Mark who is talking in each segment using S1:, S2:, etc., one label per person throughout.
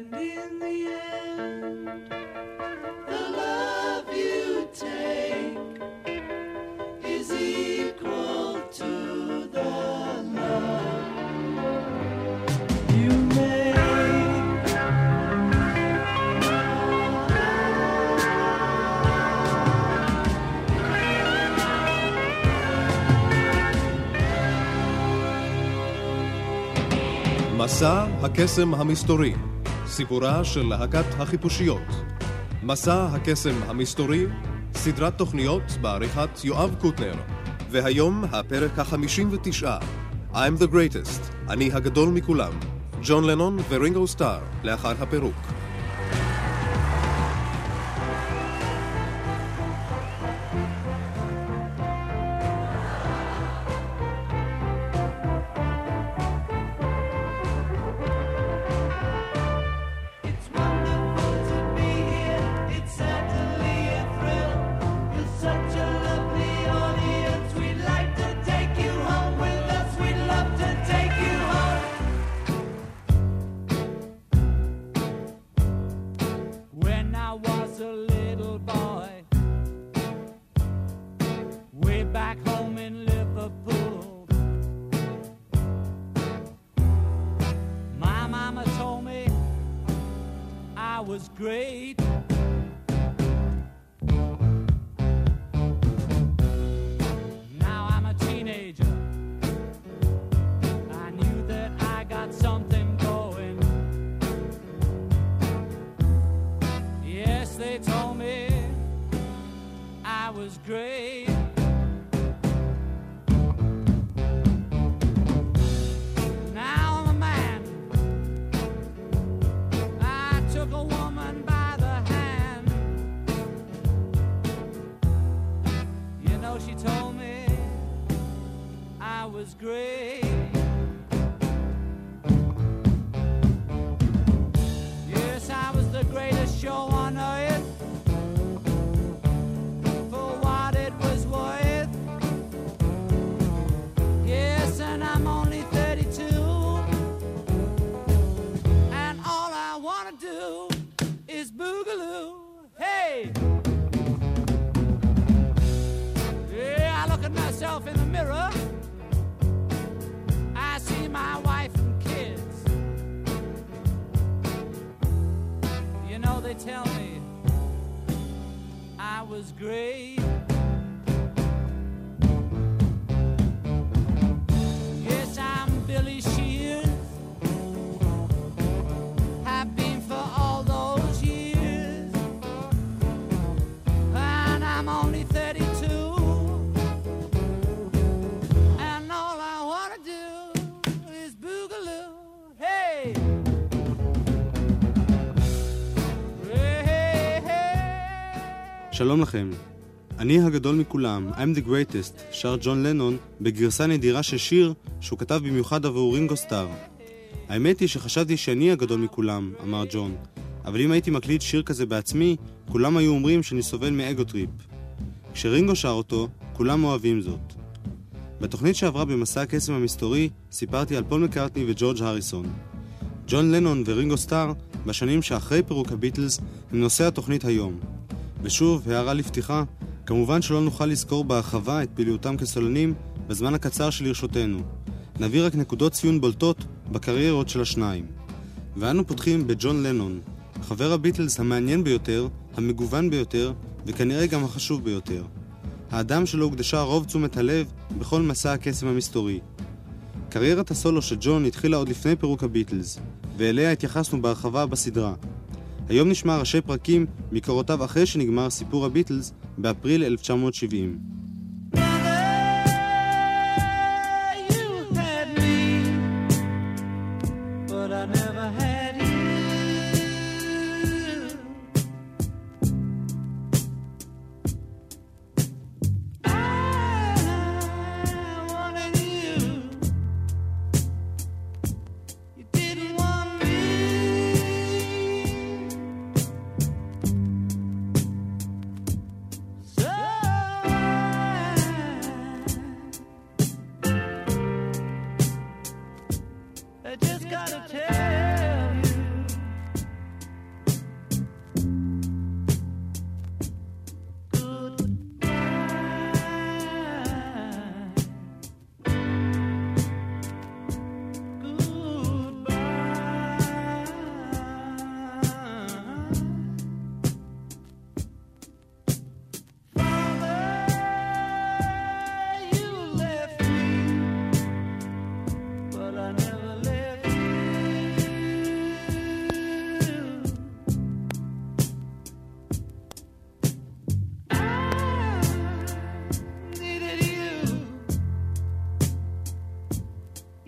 S1: And in the end, the love you take is equal to the love you make.
S2: מסע הקסם המסתורי, סיפורה של להקת החיפושיות. מסע הקסם המסתורי, סדרת תוכניות בעריכת יואב קוטנר. והיום הפרק ה-59, I'm the greatest, אני הגדול מכולם, ג'ון לנון ורינגו סטאר, לאחר הפירוק.
S3: שלום לכם. אני הגדול מכולם, I'm the greatest, שר ג'ון לנון בגרסה נדירה של שיר שהוא כתב במיוחד עבור רינגו סטאר. האמת היא שחשבתי שאני הגדול מכולם, אמר ג'ון, אבל אם הייתי מקליט שיר כזה בעצמי, כולם היו אומרים שאני סובל מ ego trip. כשרינגו שר אותו, כולם אוהבים זאת. בתוכנית שעברה במסע הקסם המסתורי, סיפרתי על פול מקארטני וג'ורג' הריסון. ג'ון לנון ורינגו סטאר, בשנים שאחרי פירוק הביטלס, הם נושא התוכנית היום. ושוב, הערה לפתיחה, כמובן שלא נוכל לזכור בהרחבה את פעילותם כסולנים בזמן הקצר שלרשותנו. נביא רק נקודות ציון בולטות בקריירות של השניים. ואנו פותחים בג'ון לנון, חבר הביטלס המעניין ביותר, המגוון ביותר, וכנראה גם החשוב ביותר. האדם שלו הוקדשה רוב תשומת הלב בכל מסע הקסם המסתורי. קריירת הסולו של ג'ון התחילה עוד לפני פירוק הביטלס, ואליה התייחסנו בהרחבה בסדרה. היום נשמע ראשי פרקים מקורותיו אחרי שנגמר סיפור הביטלס באפריל 1970.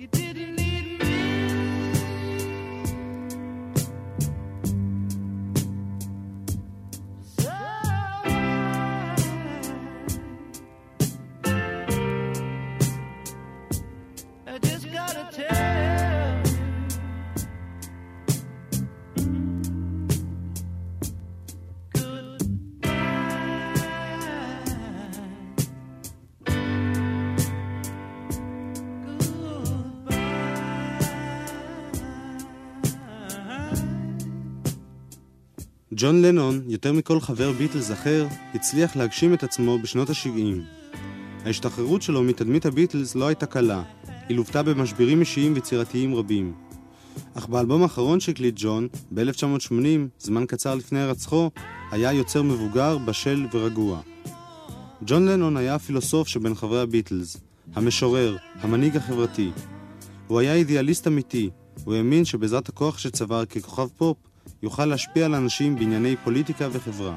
S1: You didn't
S3: ג'ון לנון, יותר מכל חבר ביטלס אחר, הצליח להגשים את עצמו בשנות ה-70. ההשתחררות שלו מתדמית הביטלס לא הייתה קלה, היא לוותה במשברים אישיים ויצירתיים רבים. אך באלבום האחרון שהקליט ג'ון, ב-1980, זמן קצר לפני הרצחו, היה יוצר מבוגר, בשל ורגוע. ג'ון לנון היה הפילוסוף שבין חברי הביטלס, המשורר, המנהיג החברתי. הוא היה אידיאליסט אמיתי, הוא האמין שבעזרת הכוח שצבר ככוכב פופ, יוכל להשפיע על אנשים בענייני פוליטיקה וחברה.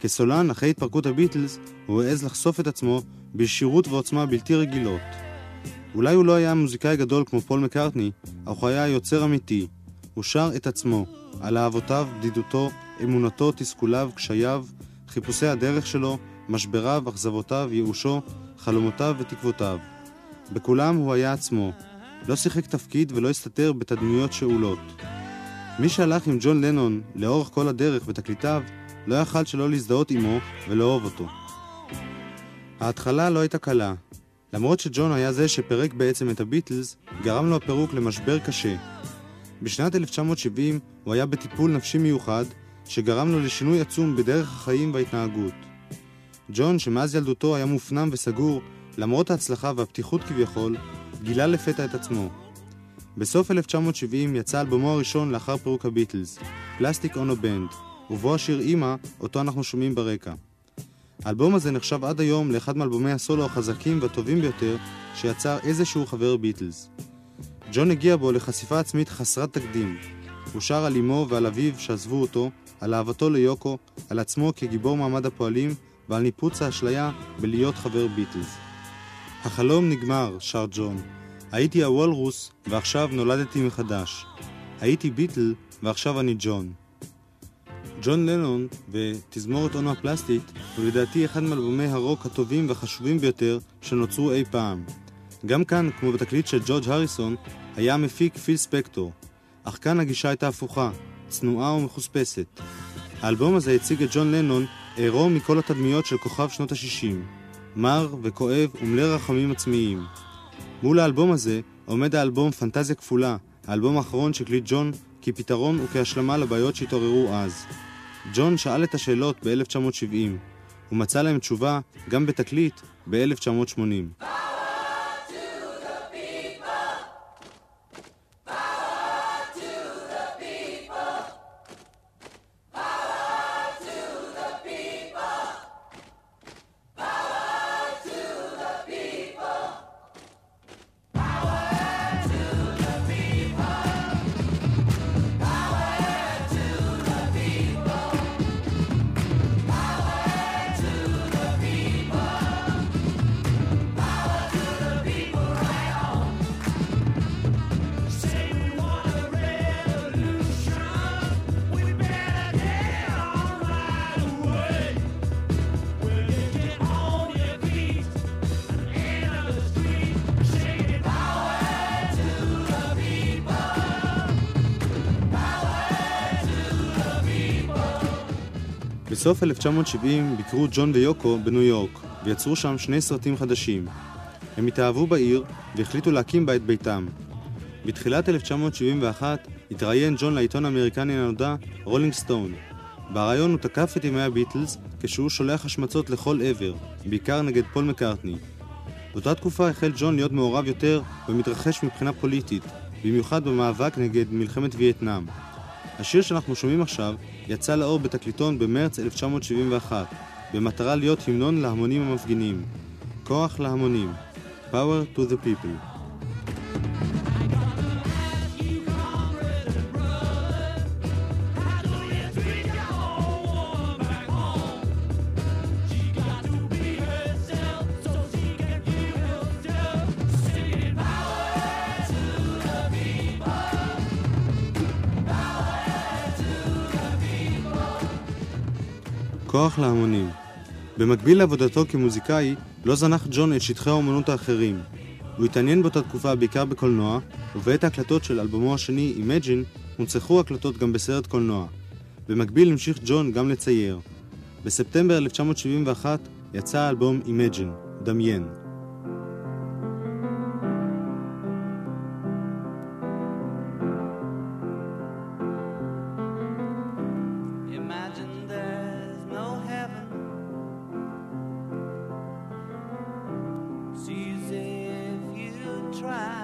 S3: כסולן, אחרי התפרקות הביטלס, הוא העז לחשוף את עצמו בישירות ועוצמה בלתי רגילות. אולי הוא לא היה מוזיקאי גדול כמו פול מקארטני, אך הוא היה יוצר אמיתי. הוא שר את עצמו, על אהבותיו, בדידותו, אמונתו, תסכוליו, קשייו, חיפושי הדרך שלו, משבריו, אכזבותיו, ייאושו, חלומותיו ותקוותיו. בכולם הוא היה עצמו. לא שיחק תפקיד ולא הסתתר בתדמיות שאולות. מי שהלך עם ג'ון לנון לאורך כל הדרך בתקליטיו, לא יכל שלא להזדהות עמו ולאהוב אותו. ההתחלה לא הייתה קלה. למרות שג'ון היה זה שפירק בעצם את הביטלס, גרם לו הפירוק למשבר קשה. בשנת 1970 הוא היה בטיפול נפשי מיוחד, שגרם לו לשינוי עצום בדרך החיים וההתנהגות. ג'ון, שמאז ילדותו היה מופנם וסגור, למרות ההצלחה והפתיחות כביכול, גילה לפתע את עצמו. בסוף 1970 יצא אלבומו הראשון לאחר פירוק הביטלס, פלסטיק אונו בנד, ובו השיר אימא, אותו אנחנו שומעים ברקע. האלבום הזה נחשב עד היום לאחד מאלבומי הסולו החזקים והטובים ביותר שיצר איזשהו חבר ביטלס. ג'ון הגיע בו לחשיפה עצמית חסרת תקדים. הוא שר על אמו ועל אביו שעזבו אותו, על אהבתו ליוקו, על עצמו כגיבור מעמד הפועלים ועל ניפוץ האשליה בלהיות חבר ביטלס. החלום נגמר, שר ג'ון. הייתי הוולרוס ועכשיו נולדתי מחדש. הייתי ביטל ועכשיו אני ג'ון. ג'ון לנון ותזמורת אונו הפלסטית הוא לדעתי אחד מאלבומי הרוק הטובים והחשובים ביותר שנוצרו אי פעם. גם כאן, כמו בתקליט של ג'ורג' הריסון, היה המפיק פיל ספקטור, אך כאן הגישה הייתה הפוכה, צנועה ומחוספסת. האלבום הזה הציג את ג'ון לנון עירום מכל התדמיות של כוכב שנות ה-60, מר וכואב ומלא רחמים עצמיים. מול האלבום הזה עומד האלבום פנטזיה כפולה, האלבום האחרון שהקליט ג'ון כפתרון וכהשלמה לבעיות שהתעוררו אז. ג'ון שאל את השאלות ב-1970, ומצא להם תשובה גם בתקליט ב-1980. בסוף 1970 ביקרו ג'ון ויוקו בניו יורק, ויצרו שם שני סרטים חדשים. הם התאהבו בעיר, והחליטו להקים בה את ביתם. בתחילת 1971 התראיין ג'ון לעיתון האמריקני הנודע, רולינג סטון. בריאיון הוא תקף את ימי הביטלס כשהוא שולח השמצות לכל עבר, בעיקר נגד פול מקארטני. באותה תקופה החל ג'ון להיות מעורב יותר ומתרחש מבחינה פוליטית, במיוחד במאבק נגד מלחמת וייטנאם. השיר שאנחנו שומעים עכשיו יצא לאור בתקליטון במרץ 1971, במטרה להיות המנון להמונים המפגינים. כוח להמונים. Power to the people. כוח להמונים. במקביל לעבודתו כמוזיקאי, לא זנח ג'ון את שטחי האומנות האחרים. הוא התעניין באותה תקופה בעיקר בקולנוע, ובעת ההקלטות של אלבומו השני, Imagine, הונצחו הקלטות גם בסרט קולנוע. במקביל המשיך ג'ון גם לצייר. בספטמבר 1971 יצא האלבום Imagine, דמיין. try.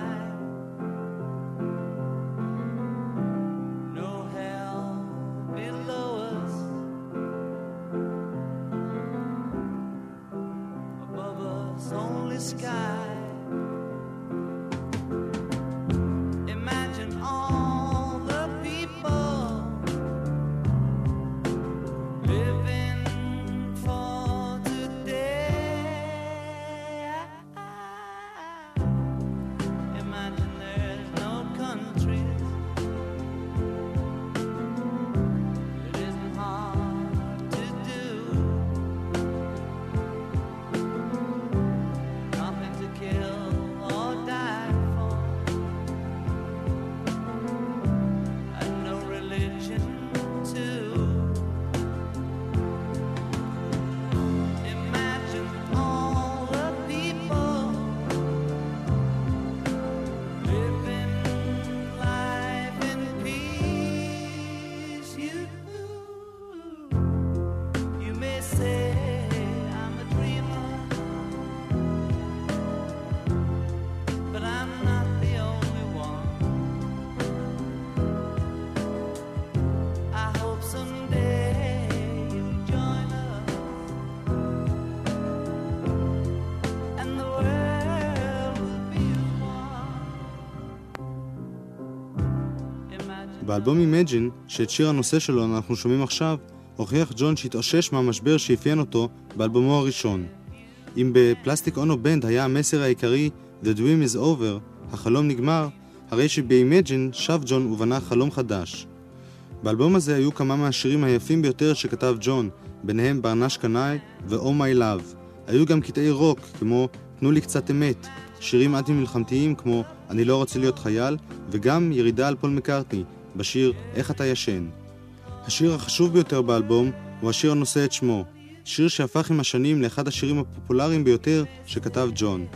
S3: באלבום Imagine, שאת שיר הנושא שלו אנחנו שומעים עכשיו, הוכיח ג'ון שהתאושש מהמשבר שאפיין אותו באלבומו הראשון. אם בפלסטיק אונו בנד היה המסר העיקרי The Dream is Over, החלום נגמר, הרי שב-Imagine שב ג'ון ובנה חלום חדש. באלבום הזה היו כמה מהשירים היפים ביותר שכתב ג'ון, ביניהם ברנש קנאי ו-Oh My Love. היו גם קטעי רוק, כמו תנו לי קצת אמת, שירים אנטי-מלחמתיים כמו אני לא רוצה להיות חייל, וגם ירידה על פול מקארטני, בשיר איך אתה ישן. השיר החשוב ביותר באלבום הוא השיר הנושא את שמו, שיר שהפך עם השנים לאחד השירים הפופולריים ביותר שכתב ג'ון.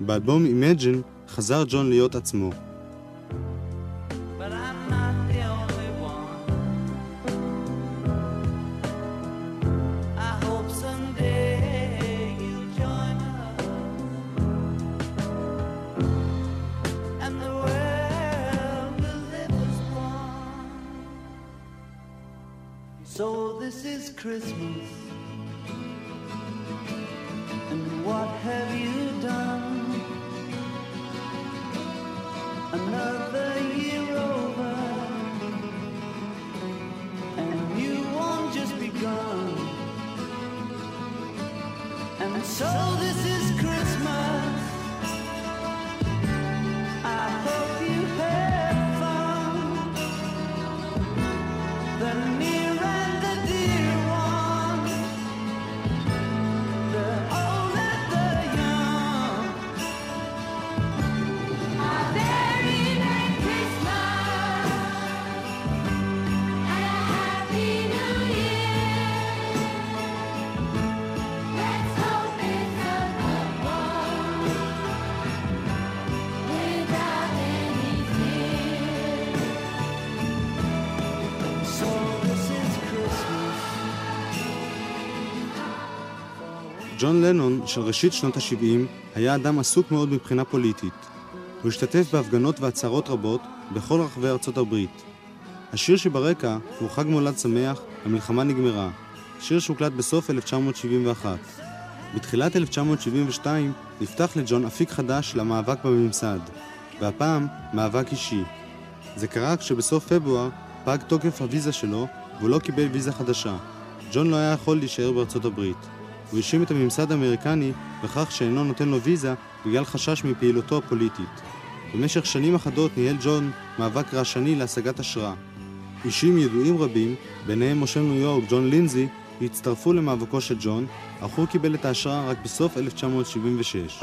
S3: באלבום Imagine חזר ג'ון להיות עצמו.
S1: This is Christmas, and what have you done? another year over, and new one just begun. And so this is
S3: ג'ון לנון של ראשית שנות ה-70 היה אדם עסוק מאוד מבחינה פוליטית. הוא השתתף בהפגנות והצהרות רבות בכל רחבי ארצות הברית. השיר שברקע הוא חג מולד שמח, המלחמה נגמרה, שיר שהוקלט בסוף 1971. בתחילת 1972 נפתח לג'ון אפיק חדש למאבק בממסד, והפעם מאבק אישי. זה קרה כשבסוף פברואר פג תוקף הוויזה שלו והוא לא קיבל ויזה חדשה. ג'ון לא היה יכול להישאר בארצות הברית. הוא האשים את הממסד האמריקני בכך שאינו נותן לו ויזה בגלל חשש מפעילותו הפוליטית. במשך שנים אחדות ניהל ג'ון מאבק רעשני להשגת אשרה. אישים ידועים רבים, ביניהם משה ניו יורק ג'ון לינזי, הצטרפו למאבקו של ג'ון, אך הוא קיבל את האשרה רק בסוף 1976.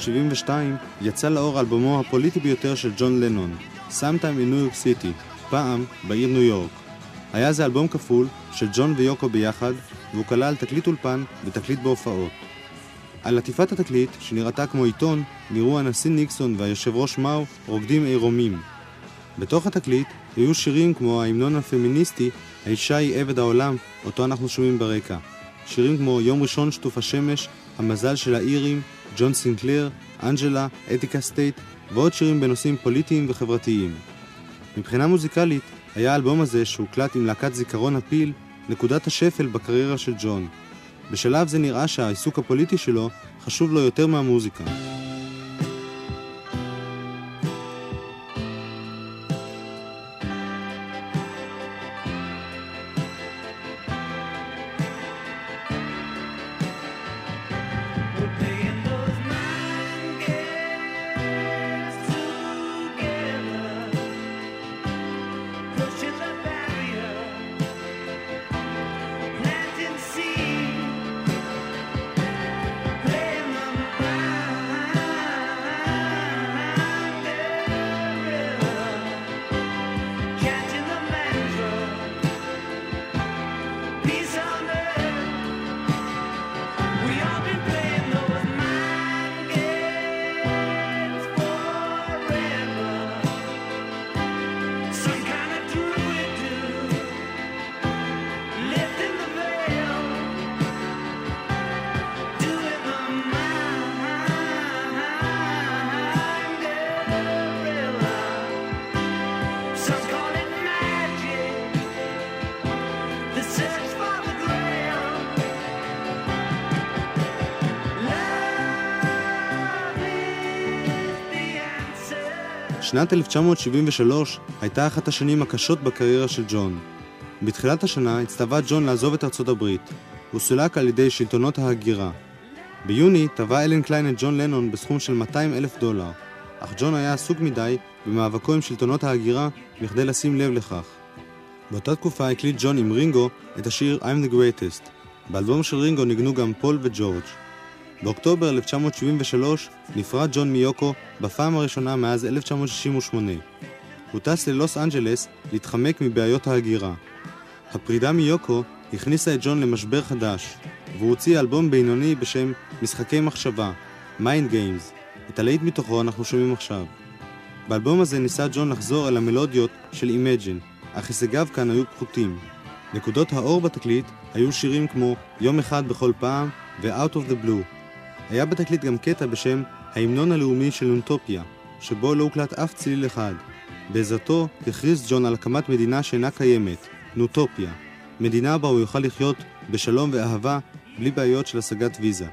S3: 1972 יצא לאור אלבומו הפוליטי ביותר של ג'ון לנון, Sometime in New York City, פעם בעיר ניו יורק. היה זה אלבום כפול של ג'ון ויוקו ביחד, והוא כלל תקליט אולפן ותקליט בהופעות. על עטיפת התקליט, שנראתה כמו עיתון, נראו הנשיא ניקסון והיושב ראש מאו רוקדים עירומים. בתוך התקליט היו שירים כמו ההמנון הפמיניסטי "האישה היא עבד העולם", אותו אנחנו שומעים ברקע. שירים כמו "יום ראשון שטוף השמש", "המזל של האירים", "ג'ון סינקלר", "אנג'לה", "Attica State", ועוד שירים בנושאים פוליטיים וחברתיים. מבחינה מוזיקלית, היה האלבום הזה, שהוקלט עם להקת זיכרון הפיל, נקודת השפל בקריירה של ג'ון. בשלב זה נראה שהעיסוק הפוליטי שלו חשוב לו יותר מהמוזיקה. שנת 1973 הייתה אחת השנים הקשות בקריירה של ג'ון. בתחילת השנה הצטווה ג'ון לעזוב את ארצות הברית. הוא סולק על ידי שלטונות ההגירה. ביוני תבע אלן קליין את ג'ון לנון בסכום של 200 אלף דולר, אך ג'ון היה עסוק מדי במאבקו עם שלטונות ההגירה בכדי לשים לב לכך. באותה תקופה הקליט ג'ון עם רינגו את השיר I'm the Greatest. באלבום של רינגו ניגנו גם פול וג'ורג'. באוקטובר 1973 נפרד ג'ון מיוקו בפעם הראשונה מאז 1968. הוא טס ללוס אנג'לס להתחמק מבעיות ההגירה. הפרידה מיוקו הכניסה את ג'ון למשבר חדש, והוא הוציא אלבום בינוני בשם משחקי מחשבה, Mind Games. את הלהיט מתוכו אנחנו שומעים עכשיו. באלבום הזה ניסה ג'ון לחזור אל המלודיות של Imagine, אך הישגיו כאן היו פחותים. נקודות האור בתקליט היו שירים כמו יום אחד בכל פעם ו-Out of the Blue. היה בתקליט גם קטע בשם ההמנון הלאומי של אונטופיה, שבו לא הוקלט אף צליל אחד. בעזרתו הכריז ג'ון על הקמת מדינה שאינה קיימת, נוטופיה. מדינה בה הוא יוכל לחיות בשלום ואהבה, בלי בעיות של השגת ויזה.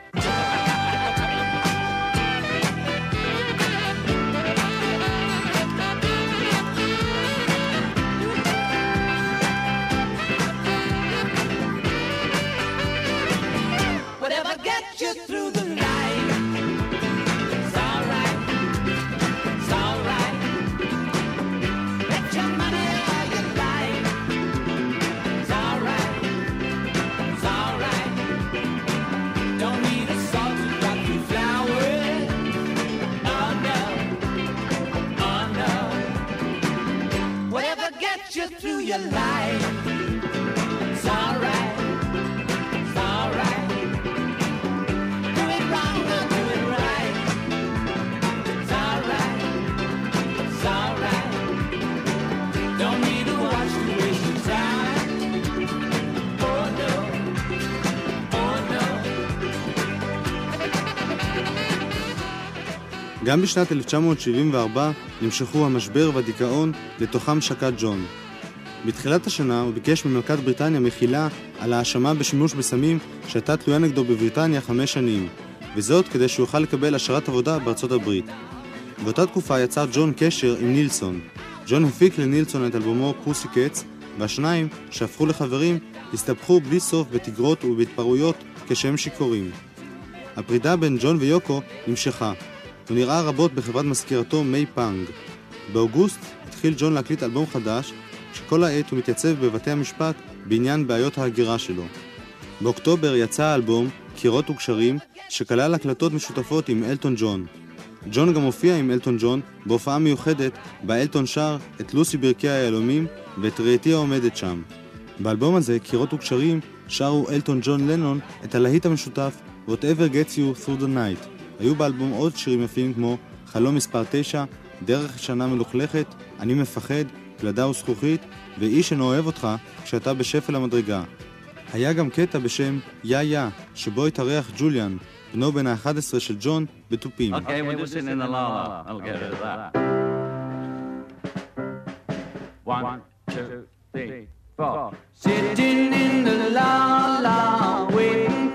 S3: גם בשנת 1974 נמשכו המשבר והדיכאון, לתוכם שקע ג'ון. בתחילת השנה הוא ביקש ממלכת בריטניה מחילה על האשמה בשימוש בסמים שהייתה תלויה נגדו בבריטניה חמש שנים, וזאת כדי שהוא יוכל לקבל אשרת עבודה בארצות הברית. באותה תקופה יצר ג'ון קשר עם נילסון. ג'ון הפיק לנילסון את אלבומו פוסי קץ, והשניים, שהפכו לחברים, הסתבכו בלי סוף בתגרות ובהתפרעויות כשהם שיכורים. הפרידה בין ג'ון ויוקו נמשכה. הוא נראה רבות בחברת מזכירתו מיי פאנג. באוגוסט התחיל ג'ון להקליט אלבום חדש, כשכל העת הוא מתייצב בבתי המשפט בעניין בעיות ההגירה שלו. באוקטובר יצא האלבום "קירות וקשרים", שכלל הקלטות משותפות עם אלטון ג'ון. ג'ון גם הופיע עם אלטון ג'ון בהופעה מיוחדת, בה אלטון שר את לוסי ברקיע היהלומים ואת ראיתיה עומדת שם. באלבום הזה, קירות וקשרים, שרו אלטון ג'ון לנון את הלהיט המשותף Whatever Gets You Through the Night. היו באלבום עוד שירים יפים כמו חלום מספר 9, דרך שנה מלוכלכת, אני מפחד, פלדה וזכוכית, ואיש אינו אוהב אותך כשאתה בשפל המדרגה. היה גם קטע בשם יא יא, שבו התארח ג'וליאן, בנו בן ה-11 של ג'ון, בתופים.
S4: Okay, two, three, four.
S1: Sitting in the la la, waiting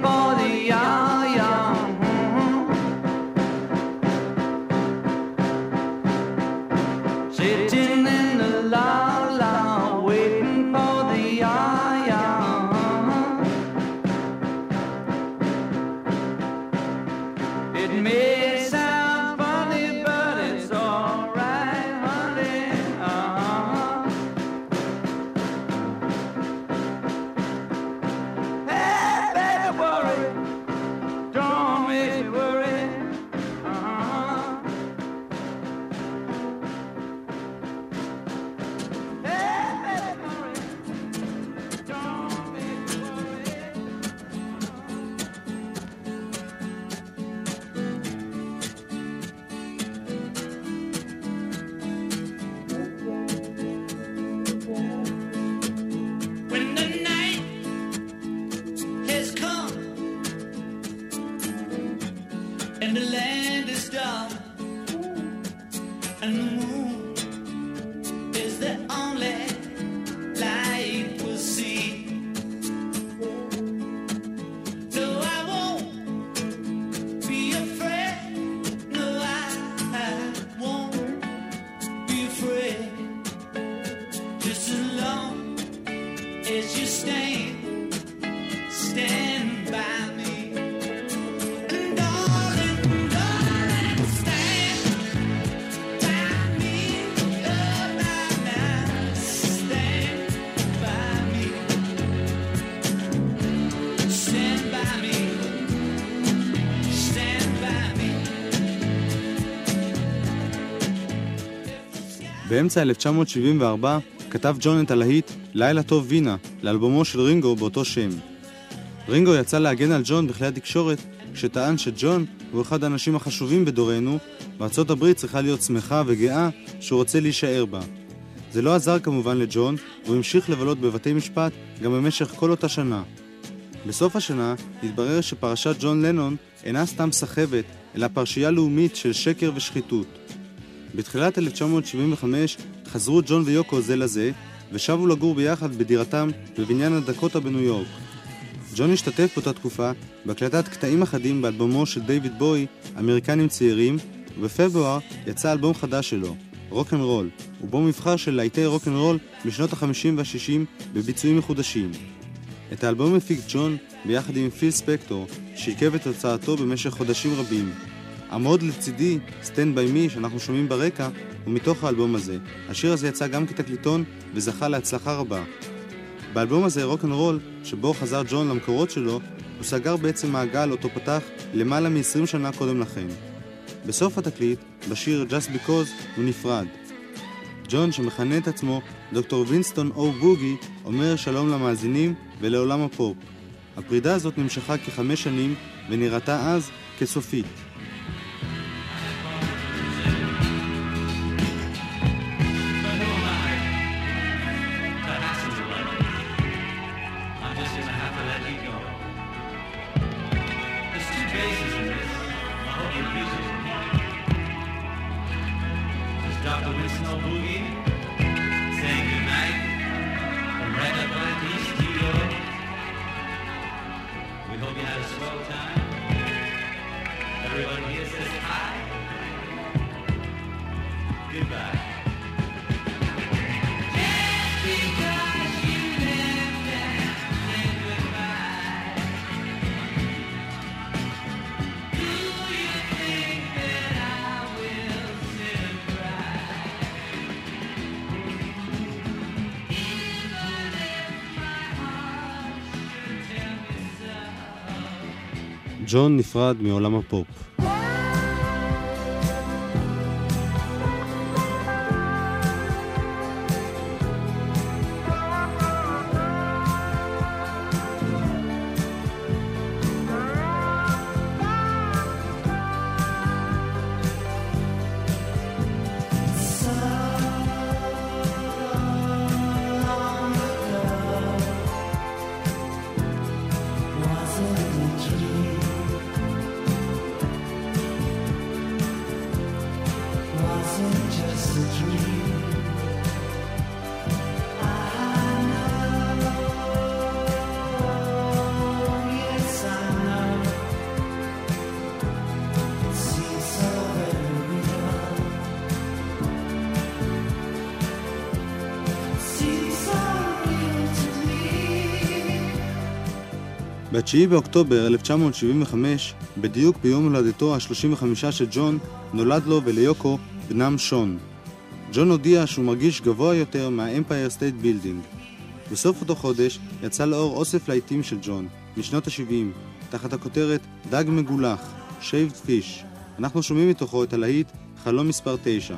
S3: באמצע 1974 כתב ג'ון את הלהיט "לילה טוב וינה" לאלבומו של רינגו באותו שם. רינגו יצא להגן על ג'ון בכלי התקשורת כשטען שג'ון הוא אחד האנשים החשובים בדורנו וארצות הברית צריכה להיות שמחה וגאה שהוא רוצה להישאר בה. זה לא עזר כמובן לג'ון, והוא המשיך לבלות בבתי משפט גם במשך כל אותה שנה. בסוף השנה התברר שפרשת ג'ון לנון אינה סתם סחבת, אלא פרשייה לאומית של שקר ושחיתות. בתחילת 1975 חזרו ג'ון ויוקו זה לזה, ושבו לגור ביחד בדירתם בבניין הדקוטה בניו יורק. ג'ון השתתף באותה תקופה בהקלטת קטעים אחדים באלבומו של דיוויד בוי, אמריקנים צעירים, ובפברואר יצא אלבום חדש שלו, רוק אנד רול, ובו מבחר של להיטי רוק אנד רול משנות ה-50 וה-60 בביצועים מחודשים. את האלבום הפיק ג'ון ביחד עם פיל ספקטור, שעיכב את הוצאתו במשך חודשים רבים. עמוד לצידי, Stand by Me, שאנחנו שומעים ברקע, הוא מתוך האלבום הזה. השיר הזה יצא גם כתקליטון וזכה להצלחה רבה. באלבום הזה, רוק אנד רול, שבו חזר ג'ון למקורות שלו, הוא סגר בעצם מעגל אותו פתח למעלה מ-20 שנה קודם לכן. בסוף התקליט, בשיר Just Because, הוא נפרד. ג'ון, שמכנה את עצמו דוקטור וינסטון או בוגי, אומר שלום למאזינים ולעולם הפופ. הפרידה הזאת נמשכה כחמש שנים ונראתה אז כסופית. ג'ון נפרד מעולם הפופ. ב-9 באוקטובר 1975, בדיוק ביום הולדתו ה-35 של ג'ון, נולד לו וליוקו בנם שון. ג'ון הודיע שהוא מרגיש גבוה יותר מהאמפייר סטייט בילדינג. בסוף אותו חודש יצא לאור אוסף להיטים של ג'ון, משנות ה-70, תחת הכותרת דג מגולח, Shaved Fish. אנחנו שומעים מתוכו את הלהיט חלום מספר 9.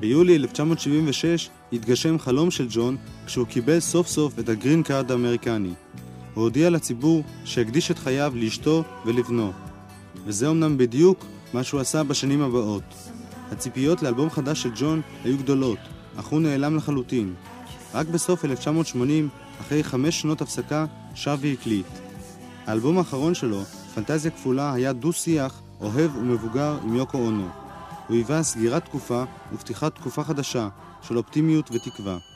S3: ביולי 1976 התגשם חלום של ג'ון כשהוא קיבל סוף סוף את הגרין קארד האמריקני. הוא הודיע לציבור שהקדיש את חייו לאשתו ולבנו. וזה אמנם בדיוק מה שהוא עשה בשנים הבאות. הציפיות לאלבום חדש של ג'ון היו גדולות, אך הוא נעלם לחלוטין. רק בסוף 1980, אחרי חמש שנות הפסקה, שב והקליט. האלבום האחרון שלו, פנטזיה כפולה, היה דו-שיח, אוהב ומבוגר עם יוקו אונו. הוא היווה סגירת תקופה ופתיחת תקופה חדשה של אופטימיות ותקווה.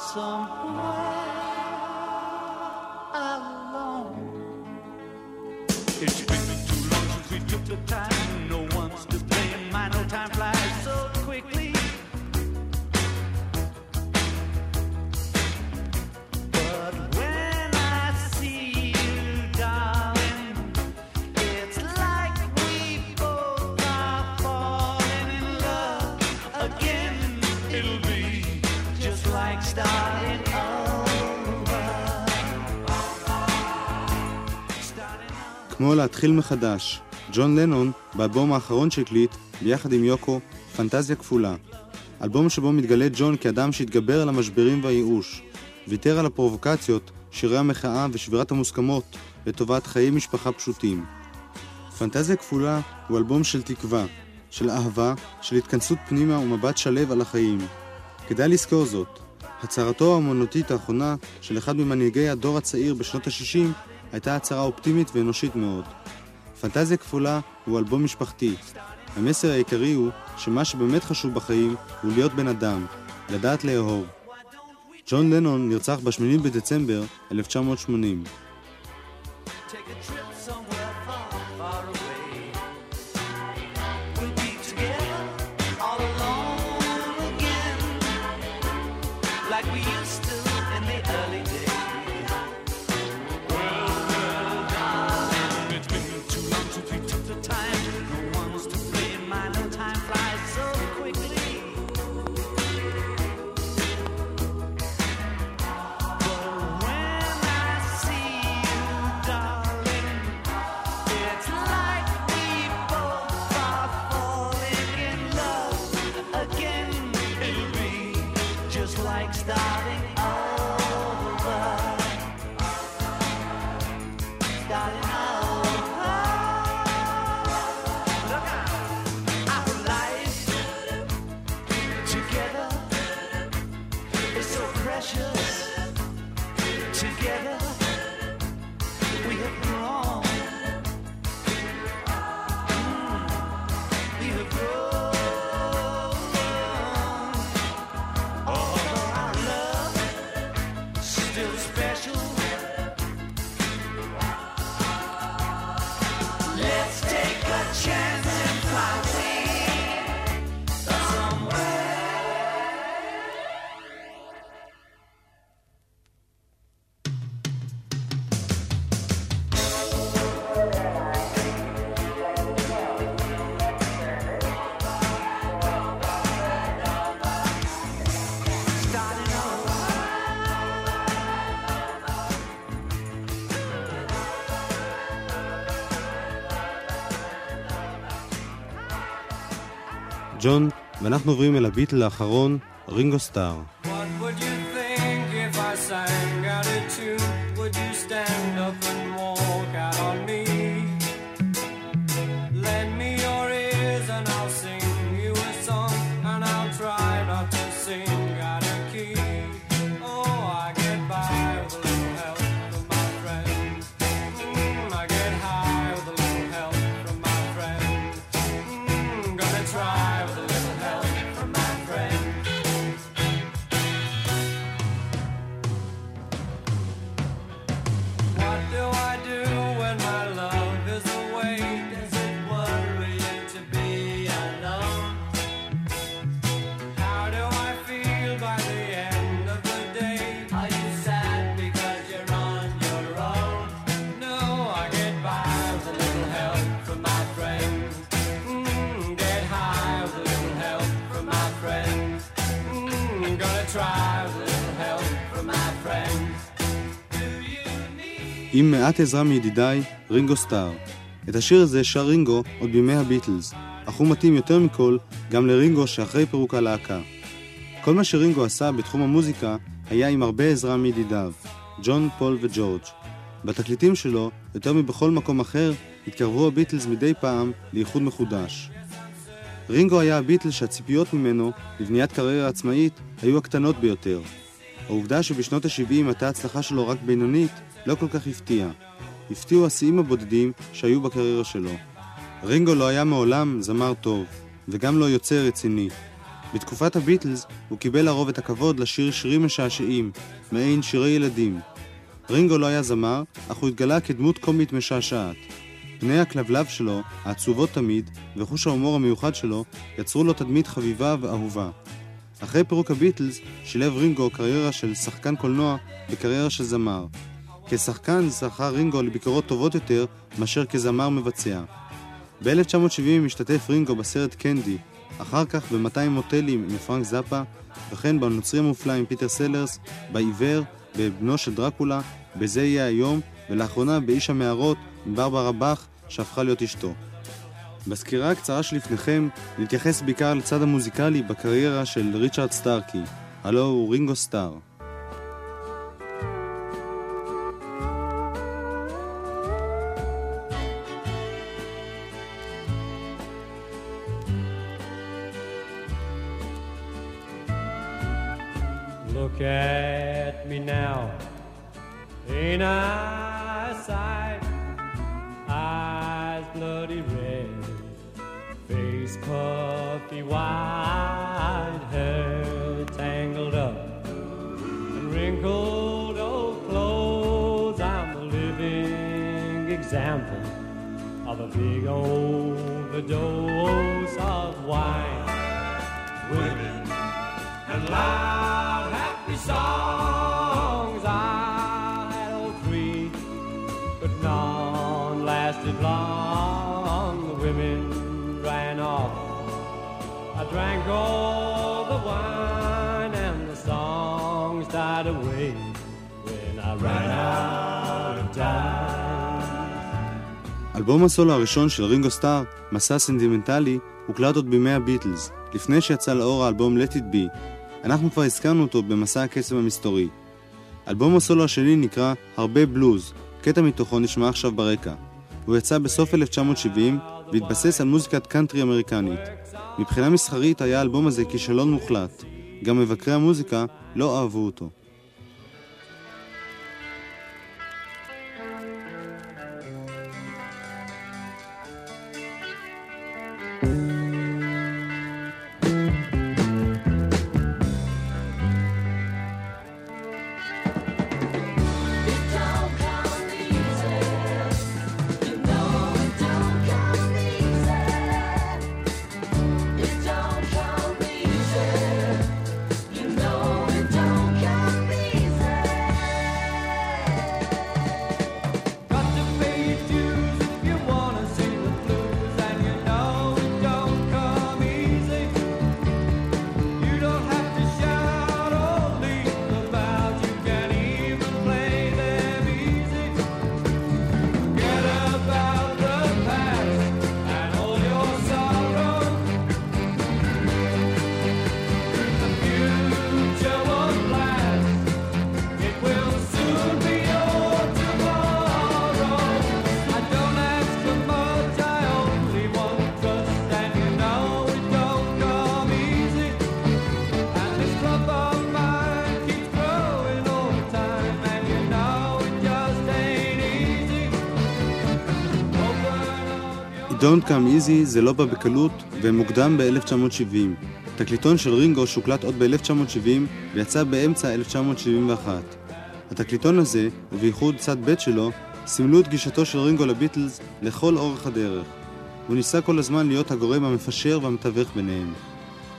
S1: somewhere alone. It's been too long since we took the time. No one's to blame. My no time
S3: כמו להתחיל מחדש, ג'ון לנון, באלבום האחרון שהקליט, ביחד עם יוקו, פנטזיה כפולה. אלבום שבו מתגלה ג'ון כאדם שהתגבר על המשברים והייאוש, ויתר על הפרובוקציות, שירי המחאה ושבירת המוסכמות לטובת חיי משפחה פשוטים. פנטזיה כפולה הוא אלבום של תקווה, של אהבה, של התכנסות פנימה ומבט שלו על החיים. כדאי לזכור זאת. הצהרתו האמנותית האחרונה של אחד ממנהיגי הדור הצעיר בשנות ה-60 הייתה הצהרה אופטימית ואנושית מאוד. פנטזיה כפולה הוא אלבום משפחתי. המסר העיקרי הוא שמה שבאמת חשוב בחיים הוא להיות בן אדם, לדעת לאהוב. ג'ון לנון נרצח ב-8 בדצמבר 1980. ג'ון, ואנחנו עוברים אל הביטל האחרון, רינגו סטאר. עם מעט עזרה מידידיי, רינגו סטאר. את השיר הזה שר רינגו עוד בימי הביטלס, אך הוא מתאים יותר מכל גם לרינגו שאחרי פירוק הלהקה. כל מה שרינגו עשה בתחום המוזיקה היה עם הרבה עזרה מידידיו, ג'ון, פול וג'ורג'. בתקליטים שלו, יותר מבכל מקום אחר, התקרבו הביטלס מדי פעם לאיחוד מחודש. רינגו היה הביטל שהציפיות ממנו לבניית קריירה עצמאית היו הקטנות ביותר. העובדה שבשנות ה-70 הייתה ההצלחה שלו רק בינונית, לא כל כך הפתיעה. הפתיעו השיאים הבודדים שהיו בקריירה שלו. רינגו לא היה מעולם זמר טוב, וגם לא יוצר רציני. בתקופת הביטלס הוא קיבל לרוב את הכבוד לשיר שירים משעשעים, מעין שירי ילדים. רינגו לא היה זמר, אך הוא התגלה כדמות קומית משעשעת. פני הכלבלב שלו, העצובות תמיד, וחוש ההומור המיוחד שלו, יצרו לו תדמית חביבה ואהובה. אחרי פירוק הביטלס, שילב רינגו קריירה של שחקן קולנוע בקריירה של זמר. כשחקן זכה רינגו לביקורות טובות יותר מאשר כזמר מבצע. ב-1970 השתתף רינגו בסרט קנדי, אחר כך ב-200 מוטלים עם פרנק זאפה, וכן בנוצרי המופלא עם פיטר סלרס, בעיוור, בבנו של דרקולה, בזה יהיה היום, ולאחרונה באיש המערות עם ברברה באך, שהפכה להיות אשתו. בסקירה הקצרה שלפניכם נתייחס בעיקר לצד המוזיקלי בקריירה של ריצ'רד סטארקי, הלו הוא רינגו סטאר.
S5: Look at me now. Ain't I a sight? Eyes bloody red, face puffy white, hair tangled up and wrinkled old clothes. I'm a living example of a big overdose of wine. Women and happy songs. I had all three, but none lasted long. The women ran off. I drank all the wine, and the songs died away when I ran out of time.
S3: אלבום הסולו הראשון של רינגו סטאר, מסע סנטימנטלי, הוקלט עוד בימי הביטלס, לפני שיצא לאור האלבום Let It Be. אנחנו כבר הזכרנו אותו במסע הקסם המסתורי. אלבום הסולו השני נקרא הרבה בלוז, קטע מתוכו נשמע עכשיו ברקע. הוא יצא בסוף 1970 והתבסס על מוזיקת קאנטרי אמריקנית. מבחינה מסחרית היה האלבום הזה כישלון מוחלט. גם מבקרי המוזיקה לא אהבו אותו.
S6: Don't Come Easy
S3: זה לא בא בקלות ומוקדם ב-1970. תקליטון של רינגו שוקלט עוד ב-1970 ויצא באמצע 1971. התקליטון הזה, ובייחוד צד ב' שלו, סימלו את גישתו של רינגו לביטלס לכל אורך הדרך. הוא ניסה כל הזמן להיות הגורם המפשר והמתווך ביניהם.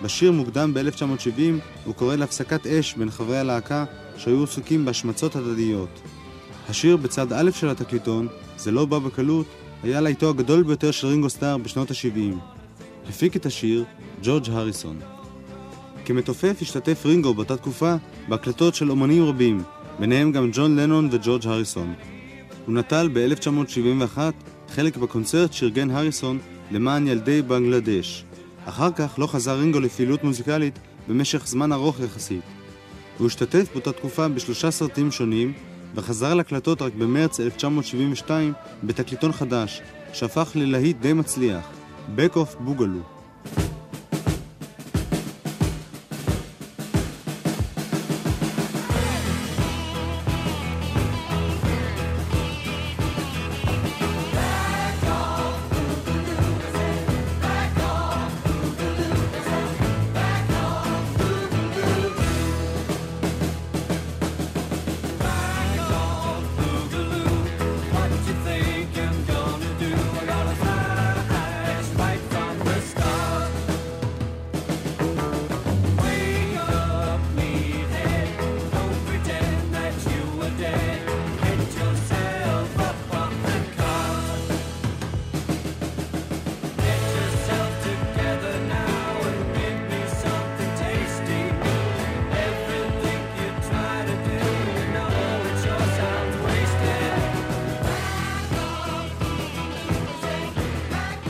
S3: בשיר מוקדם ב-1970 הוא קורא להפסקת אש בין חברי הלהקה שהיו עסוקים בהשמצות הדדיות. השיר בצד א' של התקליטון, זה לא בא בקלות, היה להיטו הגדול ביותר של רינגו סטאר בשנות ה-70. הפיק את השיר ג'ורג' הריסון. כמתופף השתתף רינגו באותה תקופה בהקלטות של אומנים רבים, ביניהם גם ג'ון לנון וג'ורג' הריסון. הוא נטל ב-1971 חלק בקונצרט שארגן הריסון למען ילדי בנגלדש. אחר כך לא חזר רינגו לפעילות מוזיקלית במשך זמן ארוך יחסית. הוא השתתף באותה תקופה בשלושה סרטים שונים, וחזר להקלטות רק במרץ 1972 בתקליטון חדש, שהפך ללהיט די מצליח, Back of Boogaloo.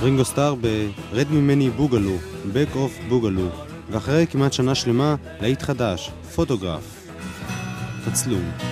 S3: רינגו סטאר ב-Red ממני בוגלו, Back of בוגלו, ואחרי כמעט שנה שלמה, להיט חדש, פוטוגרף. תצלום.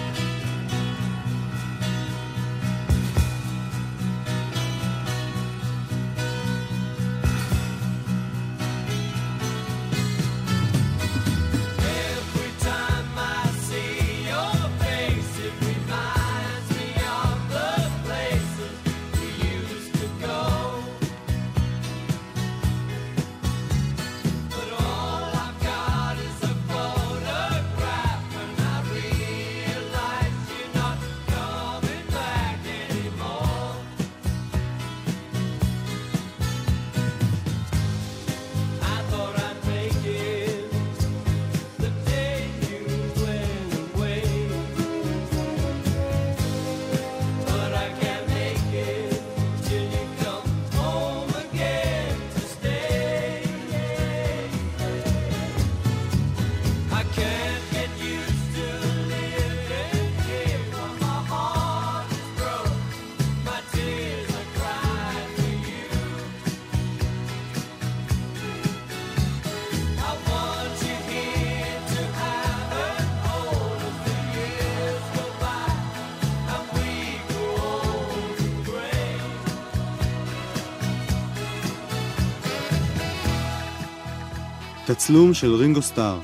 S3: תצלום של רינגו סטאר.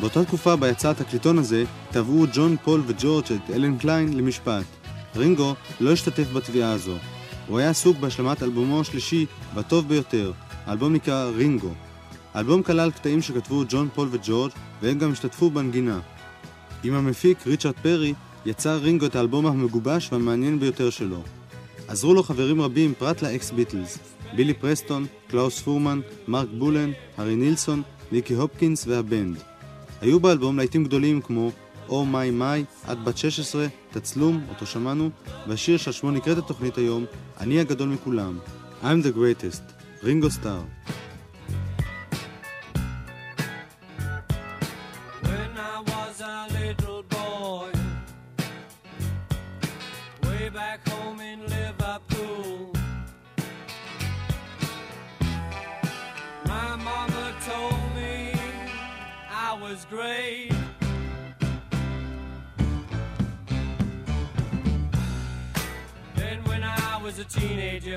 S3: באותה תקופה בה יצא התקליטון הזה, תבעו ג'ון, פול וג'ורג' את אלן קליין למשפט. רינגו לא השתתף בתביעה הזו. הוא היה עסוק בהשלמת אלבומו השלישי והטוב ביותר, האלבום נקרא רינגו. האלבום כלל קטעים שכתבו ג'ון, פול וג'ורג' והם גם השתתפו בנגינה. עם המפיק ריצ'רד פרי יצר רינגו את האלבום המגובש והמעניין ביותר שלו. עזרו לו חברים רבים פרט לאקס ביטלס, בילי פרסטון, קלאוס פורמן, מרק בולן, הארי נילסון, ניקי הופקינס והבנד. היו באלבום להיטים גדולים כמו "Oh My My", "את בת 16", "תצלום", אותו שמענו, והשיר שעל שמו נקראת התוכנית היום, "אני הגדול מכולם", I'm the greatest, רינגו סטאר.
S5: Was. Then when I was a teenager,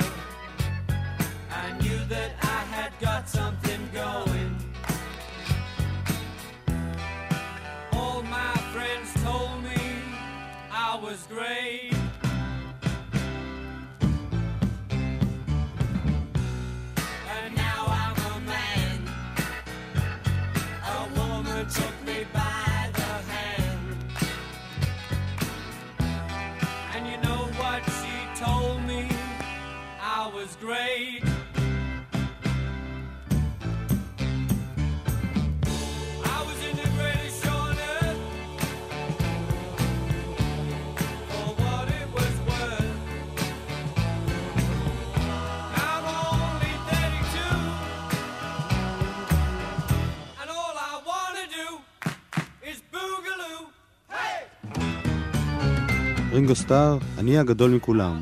S3: רינגו סטאר, אני הגדול מכולם.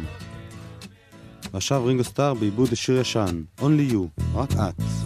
S3: ועכשיו רינגו סטאר בעיבוד לשיר ישן, Only You, רק את.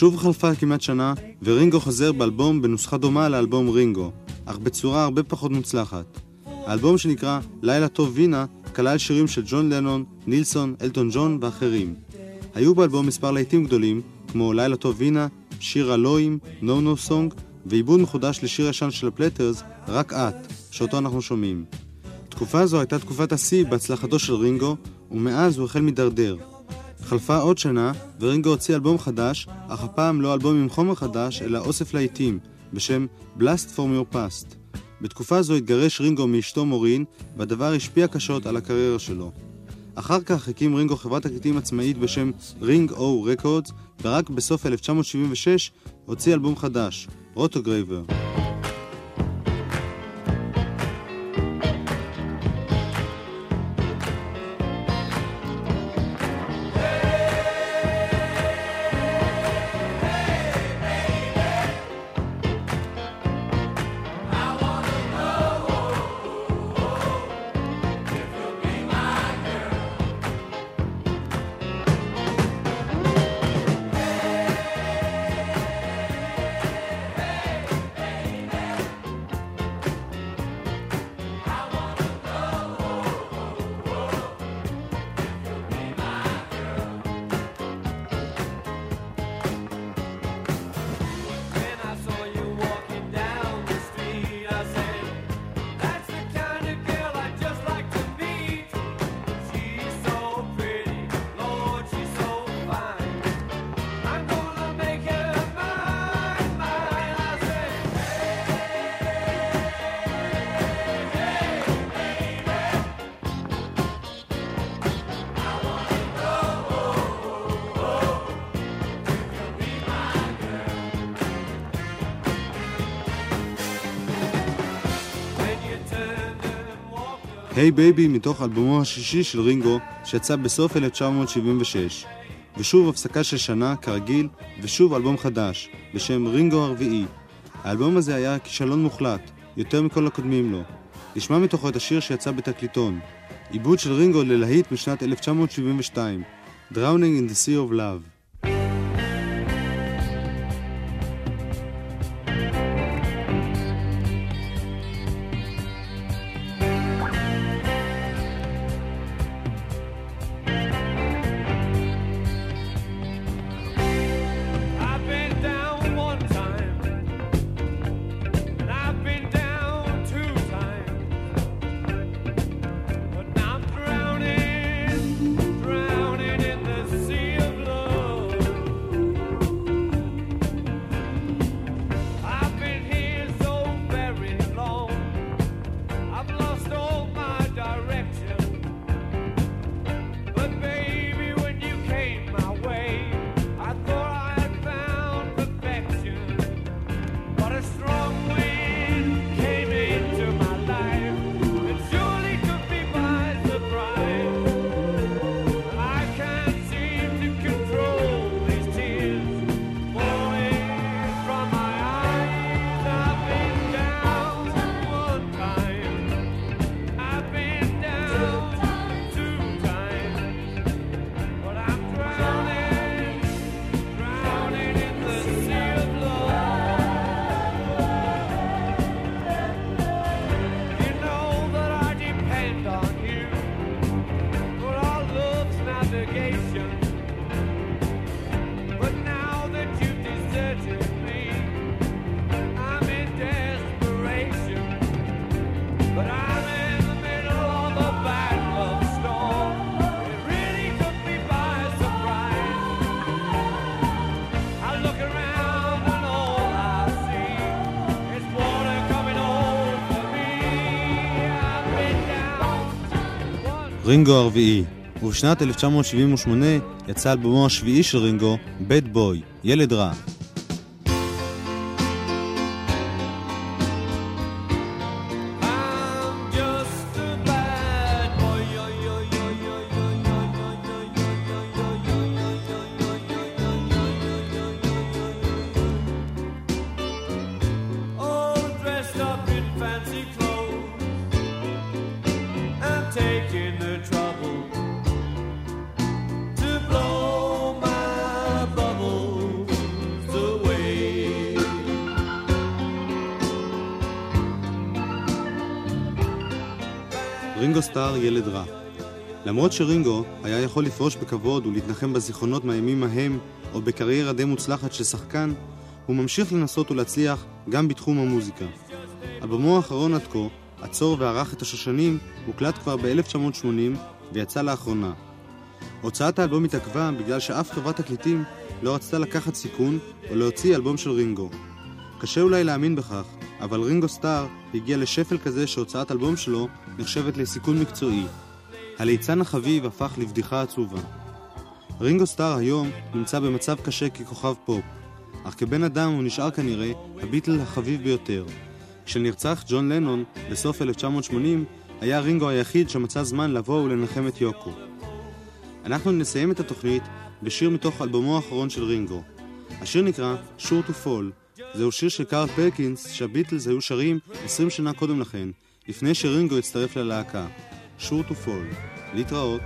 S3: שוב חלפה כמעט שנה, ורינגו חוזר באלבום בנוסחה דומה לאלבום רינגו, אך בצורה הרבה פחות מוצלחת. האלבום שנקרא "לילה טוב וינה" כלל שירים של ג'ון לנון, נילסון, אלטון ג'ון ואחרים. היו באלבום מספר להיטים גדולים, כמו "לילה טוב וינה", שיר הלואים, "נו נו סונג",
S5: ועיבוד מחודש לשיר ישן של הפלטרס, "רק את", שאותו אנחנו שומעים. תקופה זו הייתה תקופת השיא בהצלחתו של רינגו, ומאז הוא החל מדרדר. חלפה עוד שנה, ורינגו הוציא אלבום חדש, אך הפעם לא אלבום עם חומר חדש, אלא אוסף להיטים, בשם Blast From Your Past. בתקופה זו התגרש רינגו מאשתו מורין, והדבר השפיע קשות על הקריירה שלו. אחר כך הקים רינגו חברת תקליטים עצמאית בשם Ring O Records, ורק בסוף 1976 הוציא אלבום חדש,
S2: Rotogravure.
S5: Hey Baby מתוך אלבומו השישי של רינגו שיצא בסוף 1976. ושוב הפסקה של שנה, כרגיל, ושוב אלבום חדש, בשם רינגו הרביעי. האלבום הזה היה כישלון מוחלט, יותר מכל הקודמים לו. נשמע מתוכו את השיר שיצא בתקליטון. עיבוד של רינגו ללהיט משנת 1972, Drowning in the Sea of Love. רינגו הרביעי. ובשנת 1978 יצא אלבומו השביעי של רינגו, "בד בוי", ילד רע, רינגו סטאר ילד רע. למרות שרינגו היה יכול לפרוש בכבוד ולהתנחם בזיכרונות מהימים ההם, או בקריירה די מוצלחת של שחקן, הוא ממשיך לנסות ולהצליח גם בתחום המוזיקה. אבמו האחרון עד כה, עצור וערך את השושנים, הוקלט כבר ב-1980 ויצא לאחרונה. הוצאת האלבום התעכבה בגלל שאף חברת תקליטים לא רצתה לקחת סיכון או להוציא אלבום של רינגו. קשה אולי להאמין בכך, אבל רינגו סטאר הגיע לשפל כזה שהוצאת אלבום שלו נחשבת לסיכון מקצועי. הליצן החביב הפך לבדיחה עצובה. רינגו סטאר היום נמצא במצב קשה ככוכב פופ, אך כבן אדם הוא נשאר כנראה הביטל החביב ביותר. כשנרצח ג'ון לנון בסוף 1980, היה רינגו היחיד שמצא זמן לבוא ולנחם את יוקו. אנחנו נסיים את התוכנית בשיר מתוך אלבומו האחרון של רינגו. השיר נקרא Sure to Fall. זהו שיר של קארל פרקינס שהביטלס היו שרים 20 שנה קודם לכן, לפני שרינגו הצטרף ללהקה. Sure to Fall. להתראות.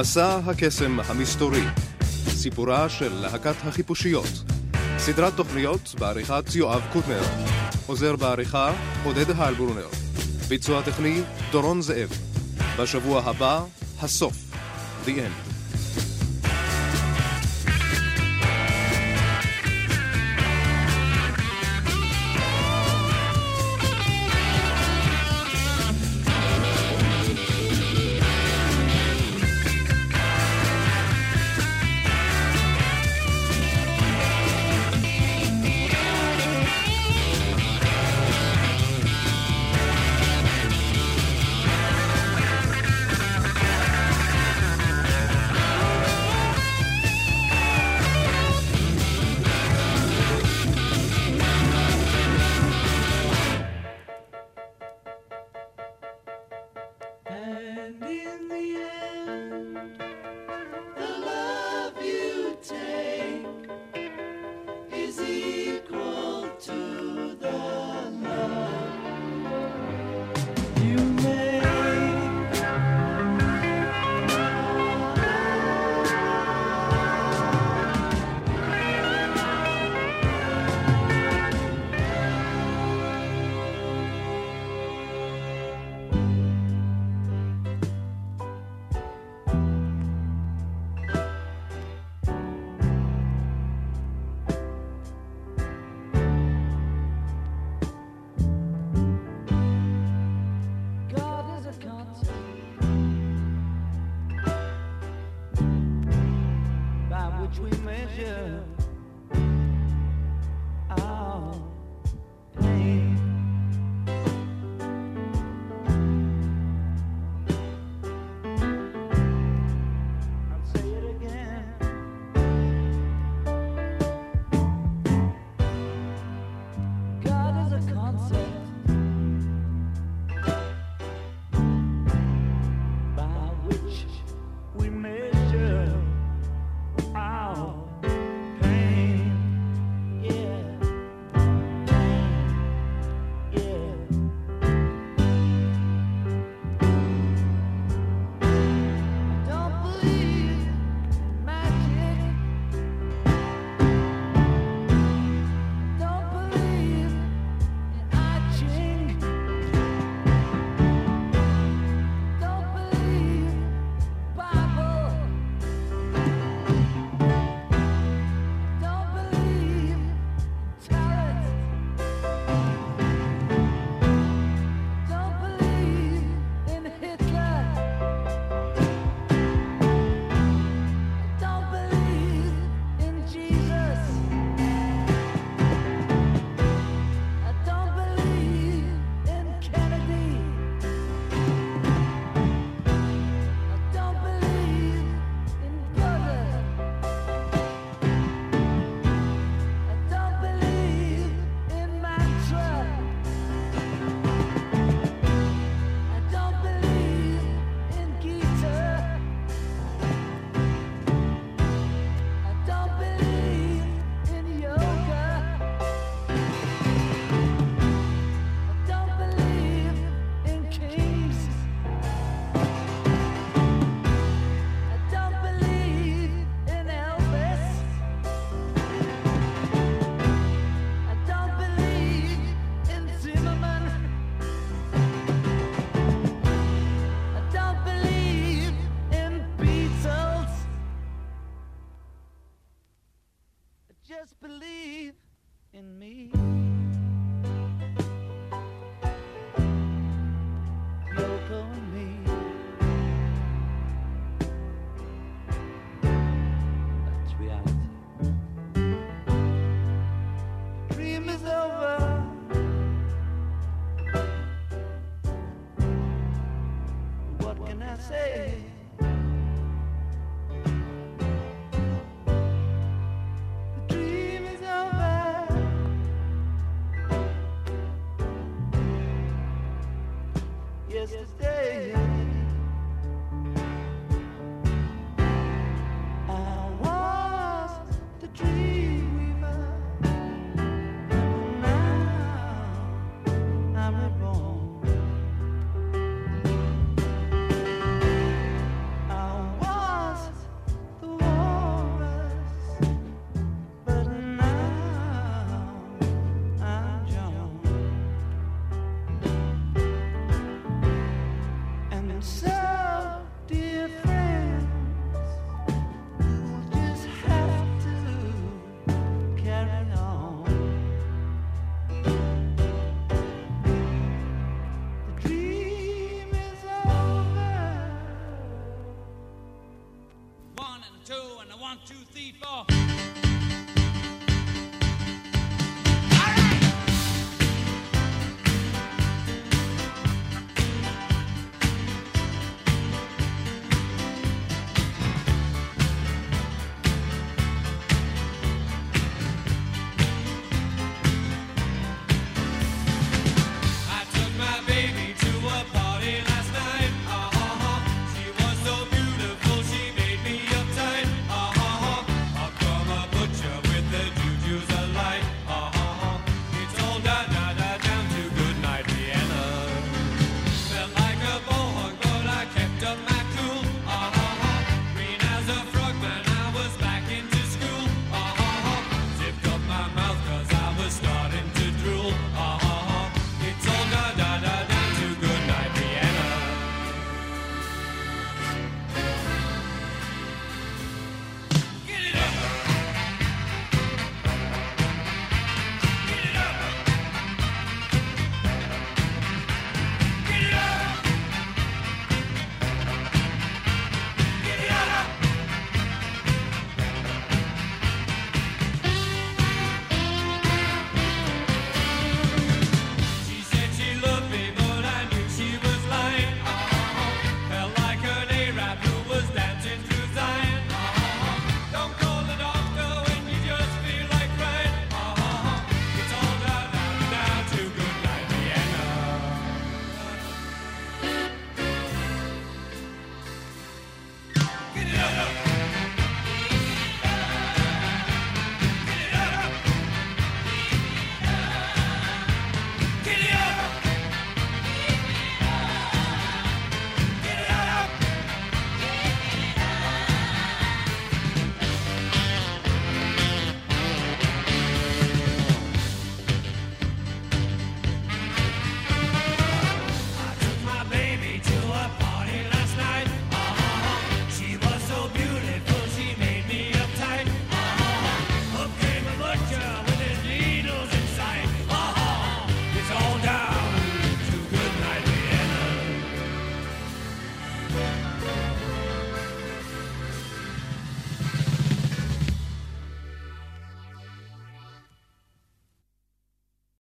S7: מסע הקסם המסתורי, סיפורה של להקת החיפושיות, סדרת תוכניות בעריכת יואב קוטנר, עוזר בעריכה עודד הלברונר, ביצוע טכני דורון זאב, בשבוע הבא, הסוף, The End.